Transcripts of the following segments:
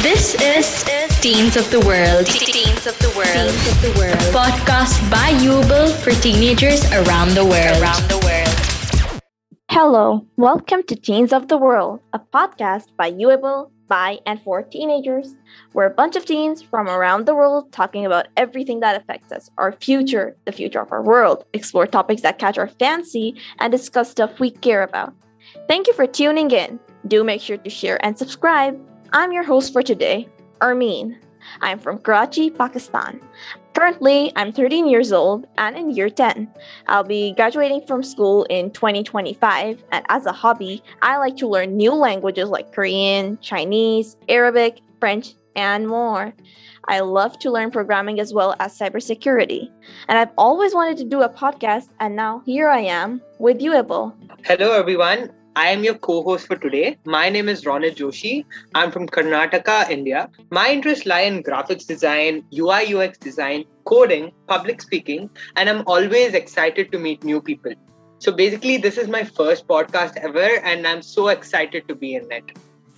This is Teens of the World. Teens of the World. Teens of the World. Podcast by Uable for teenagers around the world. Around the world. Hello, welcome to Teens of the World, a podcast by Uable, by, and for teenagers. We're a bunch of teens from around the world talking about everything that affects us, our future, the future of our world, explore topics that catch our fancy, and discuss stuff we care about. Thank you for tuning in. Do make sure to share and subscribe. I'm your host for today, Armin. I'm from Karachi, Pakistan. Currently, I'm 13 years old and in year 10. I'll be graduating from school in 2025, and as a hobby, I like to learn new languages like Korean, Chinese, Arabic, French, and more. I love to learn programming as well as cybersecurity. And I've always wanted to do a podcast, and now here I am with you, Ibo. Hello, everyone. I am your co host for today. My name is Ronit Joshi. I'm from Karnataka, India. My interests lie in graphics design, UI UX design, coding, public speaking, and I'm always excited to meet new people. So basically, this is my first podcast ever, and I'm so excited to be in it.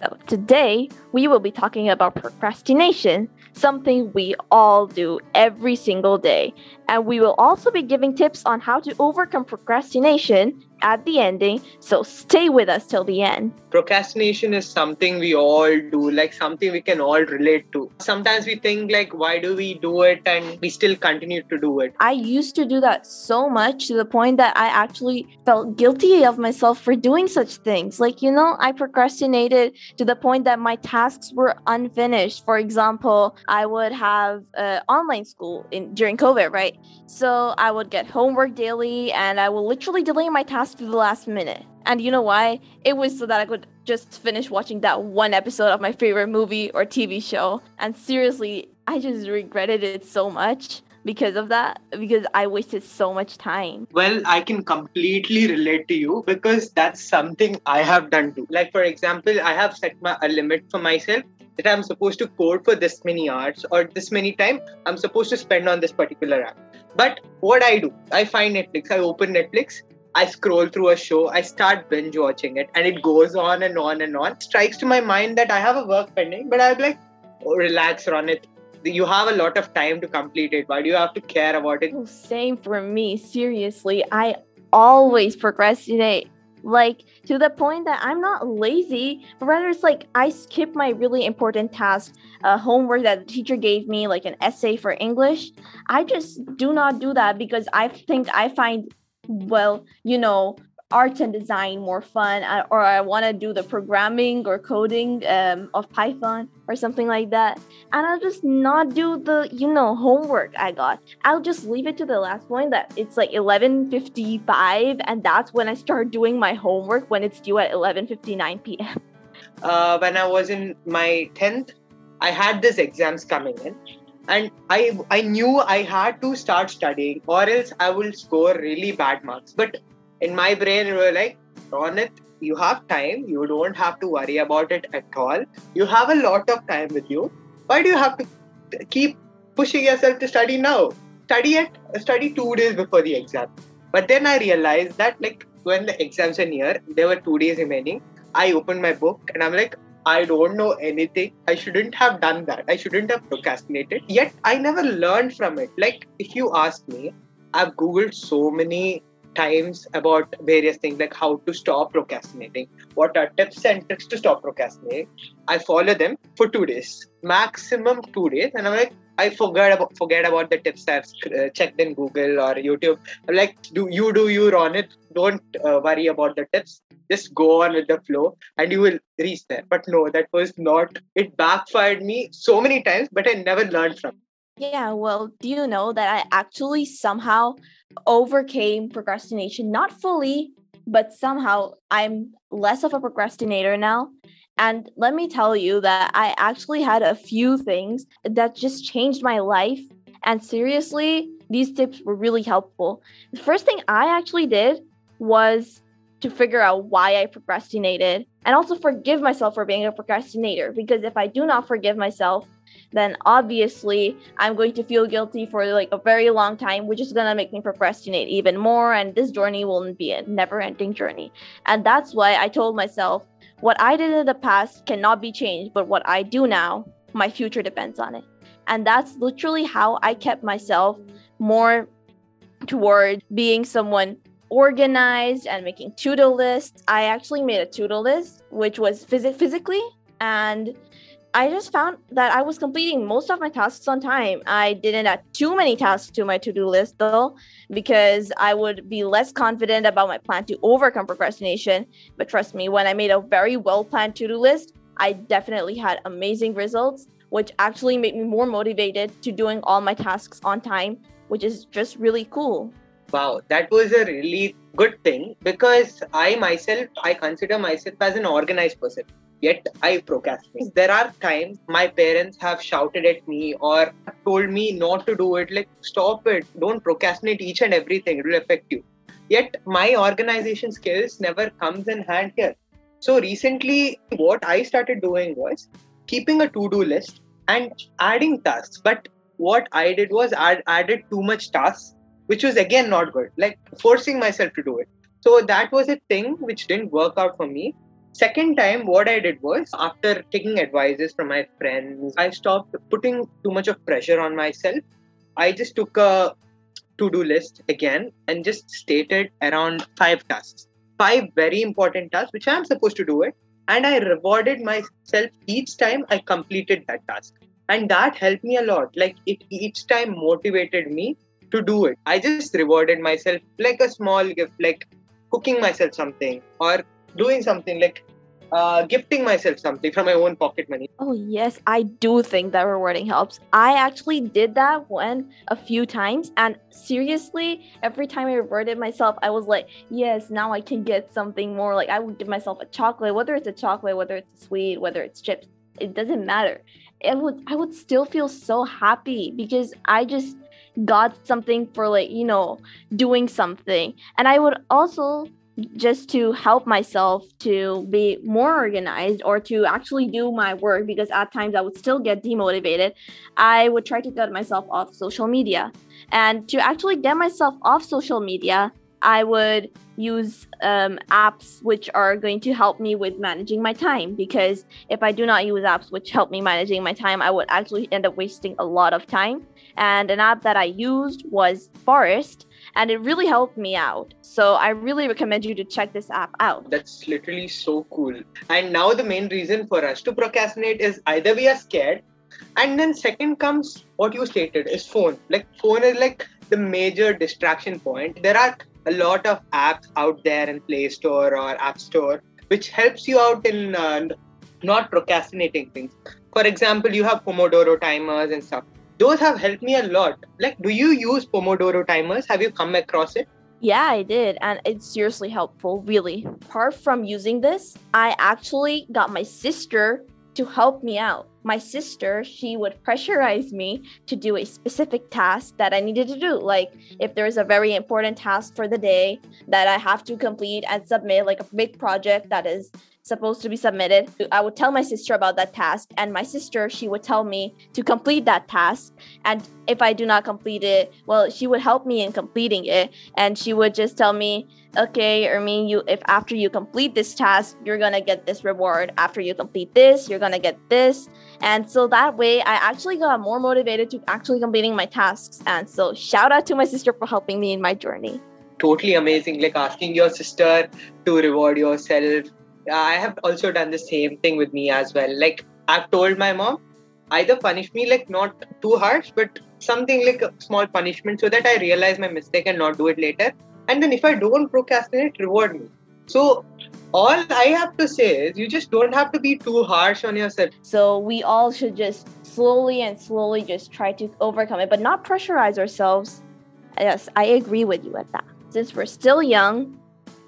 So, today we will be talking about procrastination, something we all do every single day. And we will also be giving tips on how to overcome procrastination at the ending. So, stay with us till the end. Procrastination is something we all do, like something we can all relate to. Sometimes we think, like, why do we do it? And we still continue to do it. I used to do that so much to the point that I actually felt guilty of myself for doing such things. Like, you know, I procrastinated to the point that my tasks were unfinished. For example, I would have uh, online school in during COVID, right? So I would get homework daily and I will literally delay my to the last minute. And you know why? It was so that I could just finish watching that one episode of my favorite movie or TV show. And seriously, I just regretted it so much because of that because I wasted so much time. Well, I can completely relate to you because that's something I have done too. Like for example, I have set my a limit for myself that I'm supposed to code for this many hours or this many time I'm supposed to spend on this particular app. But what I do, I find Netflix, I open Netflix, I scroll through a show, I start binge watching it, and it goes on and on and on. It strikes to my mind that I have a work pending, but I'm like, oh, relax, Ronit. You have a lot of time to complete it. Why do you have to care about it? Oh, same for me. Seriously, I always procrastinate. Like to the point that I'm not lazy, but rather it's like I skip my really important task, uh, homework that the teacher gave me, like an essay for English. I just do not do that because I think I find well, you know, arts and design more fun, or I want to do the programming or coding um, of Python or something like that. And I'll just not do the, you know, homework I got. I'll just leave it to the last point that it's like 11:55, and that's when I start doing my homework when it's due at 11:59 p.m. Uh, when I was in my 10th, I had these exams coming in and I I knew I had to start studying or else I will score really bad marks. But in my brain, it was like, Ronit, you have time. You don't have to worry about it at all. You have a lot of time with you. Why do you have to keep pushing yourself to study now? Study it. Study two days before the exam. But then I realized that like when the exams are near, there were two days remaining. I opened my book and I'm like, I don't know anything. I shouldn't have done that. I shouldn't have procrastinated. Yet I never learned from it. Like, if you ask me, I've Googled so many times about various things like how to stop procrastinating, what are tips and tricks to stop procrastinating. I follow them for two days, maximum two days, and I'm like, I forget about forget about the tips I've uh, checked in Google or YouTube. Like, do you do you on it? Don't uh, worry about the tips. Just go on with the flow, and you will reach there. But no, that was not. It backfired me so many times, but I never learned from. it. Yeah, well, do you know that I actually somehow overcame procrastination? Not fully, but somehow I'm less of a procrastinator now. And let me tell you that I actually had a few things that just changed my life. And seriously, these tips were really helpful. The first thing I actually did was to figure out why I procrastinated and also forgive myself for being a procrastinator. Because if I do not forgive myself, then obviously I'm going to feel guilty for like a very long time, which is going to make me procrastinate even more. And this journey will be a never ending journey. And that's why I told myself, what I did in the past cannot be changed, but what I do now, my future depends on it. And that's literally how I kept myself more toward being someone organized and making to-do lists. I actually made a to-do list which was phys- physically and I just found that I was completing most of my tasks on time. I didn't add too many tasks to my to do list though, because I would be less confident about my plan to overcome procrastination. But trust me, when I made a very well planned to do list, I definitely had amazing results, which actually made me more motivated to doing all my tasks on time, which is just really cool. Wow, that was a really good thing because I myself, I consider myself as an organized person yet I procrastinate. There are times my parents have shouted at me or told me not to do it, like, stop it, don't procrastinate each and everything, it will affect you. Yet my organization skills never comes in hand here. So recently, what I started doing was keeping a to-do list and adding tasks. But what I did was I added too much tasks, which was again not good, like forcing myself to do it. So that was a thing which didn't work out for me. Second time, what I did was after taking advices from my friends, I stopped putting too much of pressure on myself. I just took a to do list again and just stated around five tasks, five very important tasks which I'm supposed to do it. And I rewarded myself each time I completed that task. And that helped me a lot. Like it each time motivated me to do it. I just rewarded myself like a small gift, like cooking myself something or doing something like uh, gifting myself something from my own pocket money. Oh, yes, I do think that rewarding helps. I actually did that one a few times, and seriously, every time I rewarded myself, I was like, yes, now I can get something more. Like, I would give myself a chocolate, whether it's a chocolate, whether it's a sweet, whether it's chips, it doesn't matter. It would, I would still feel so happy because I just got something for, like, you know, doing something. And I would also just to help myself to be more organized or to actually do my work because at times I would still get demotivated, I would try to get myself off social media. And to actually get myself off social media, I would use um, apps which are going to help me with managing my time because if I do not use apps which help me managing my time, I would actually end up wasting a lot of time. And an app that I used was Forest and it really helped me out. So I really recommend you to check this app out. That's literally so cool. And now the main reason for us to procrastinate is either we are scared, and then second comes what you stated is phone. Like phone is like the major distraction point. There are a lot of apps out there in Play Store or App Store which helps you out in uh, not procrastinating things. For example, you have Pomodoro timers and stuff those have helped me a lot. Like, do you use Pomodoro timers? Have you come across it? Yeah, I did, and it's seriously helpful, really. Apart from using this, I actually got my sister to help me out. My sister, she would pressurize me to do a specific task that I needed to do. Like if there's a very important task for the day that I have to complete and submit, like a big project that is supposed to be submitted. I would tell my sister about that task, and my sister, she would tell me to complete that task. And if I do not complete it, well, she would help me in completing it. And she would just tell me, okay, Armin, you if after you complete this task, you're gonna get this reward. After you complete this, you're gonna get this. And so that way, I actually got more motivated to actually completing my tasks. And so, shout out to my sister for helping me in my journey. Totally amazing. Like asking your sister to reward yourself I have also done the same thing with me as well. Like I've told my mom, either punish me like not too harsh, but something like a small punishment so that I realize my mistake and not do it later. And then if I don't procrastinate, reward me. So all I have to say is you just don't have to be too harsh on yourself. So we all should just slowly and slowly just try to overcome it, but not pressurize ourselves. Yes, I agree with you at that. Since we're still young,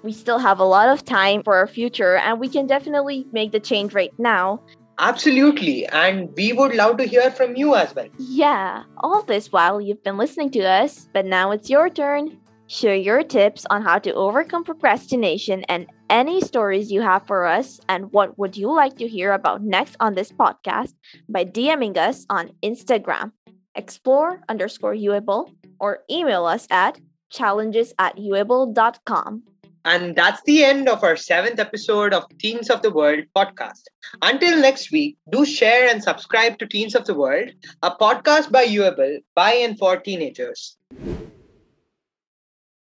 we still have a lot of time for our future and we can definitely make the change right now. Absolutely. And we would love to hear from you as well. Yeah, all this while you've been listening to us, but now it's your turn. Share your tips on how to overcome procrastination and any stories you have for us and what would you like to hear about next on this podcast by DMing us on Instagram, explore underscore uable, or email us at challenges at uable.com. And that's the end of our seventh episode of Teens of the World podcast. Until next week, do share and subscribe to Teens of the World, a podcast by Uable by and for teenagers.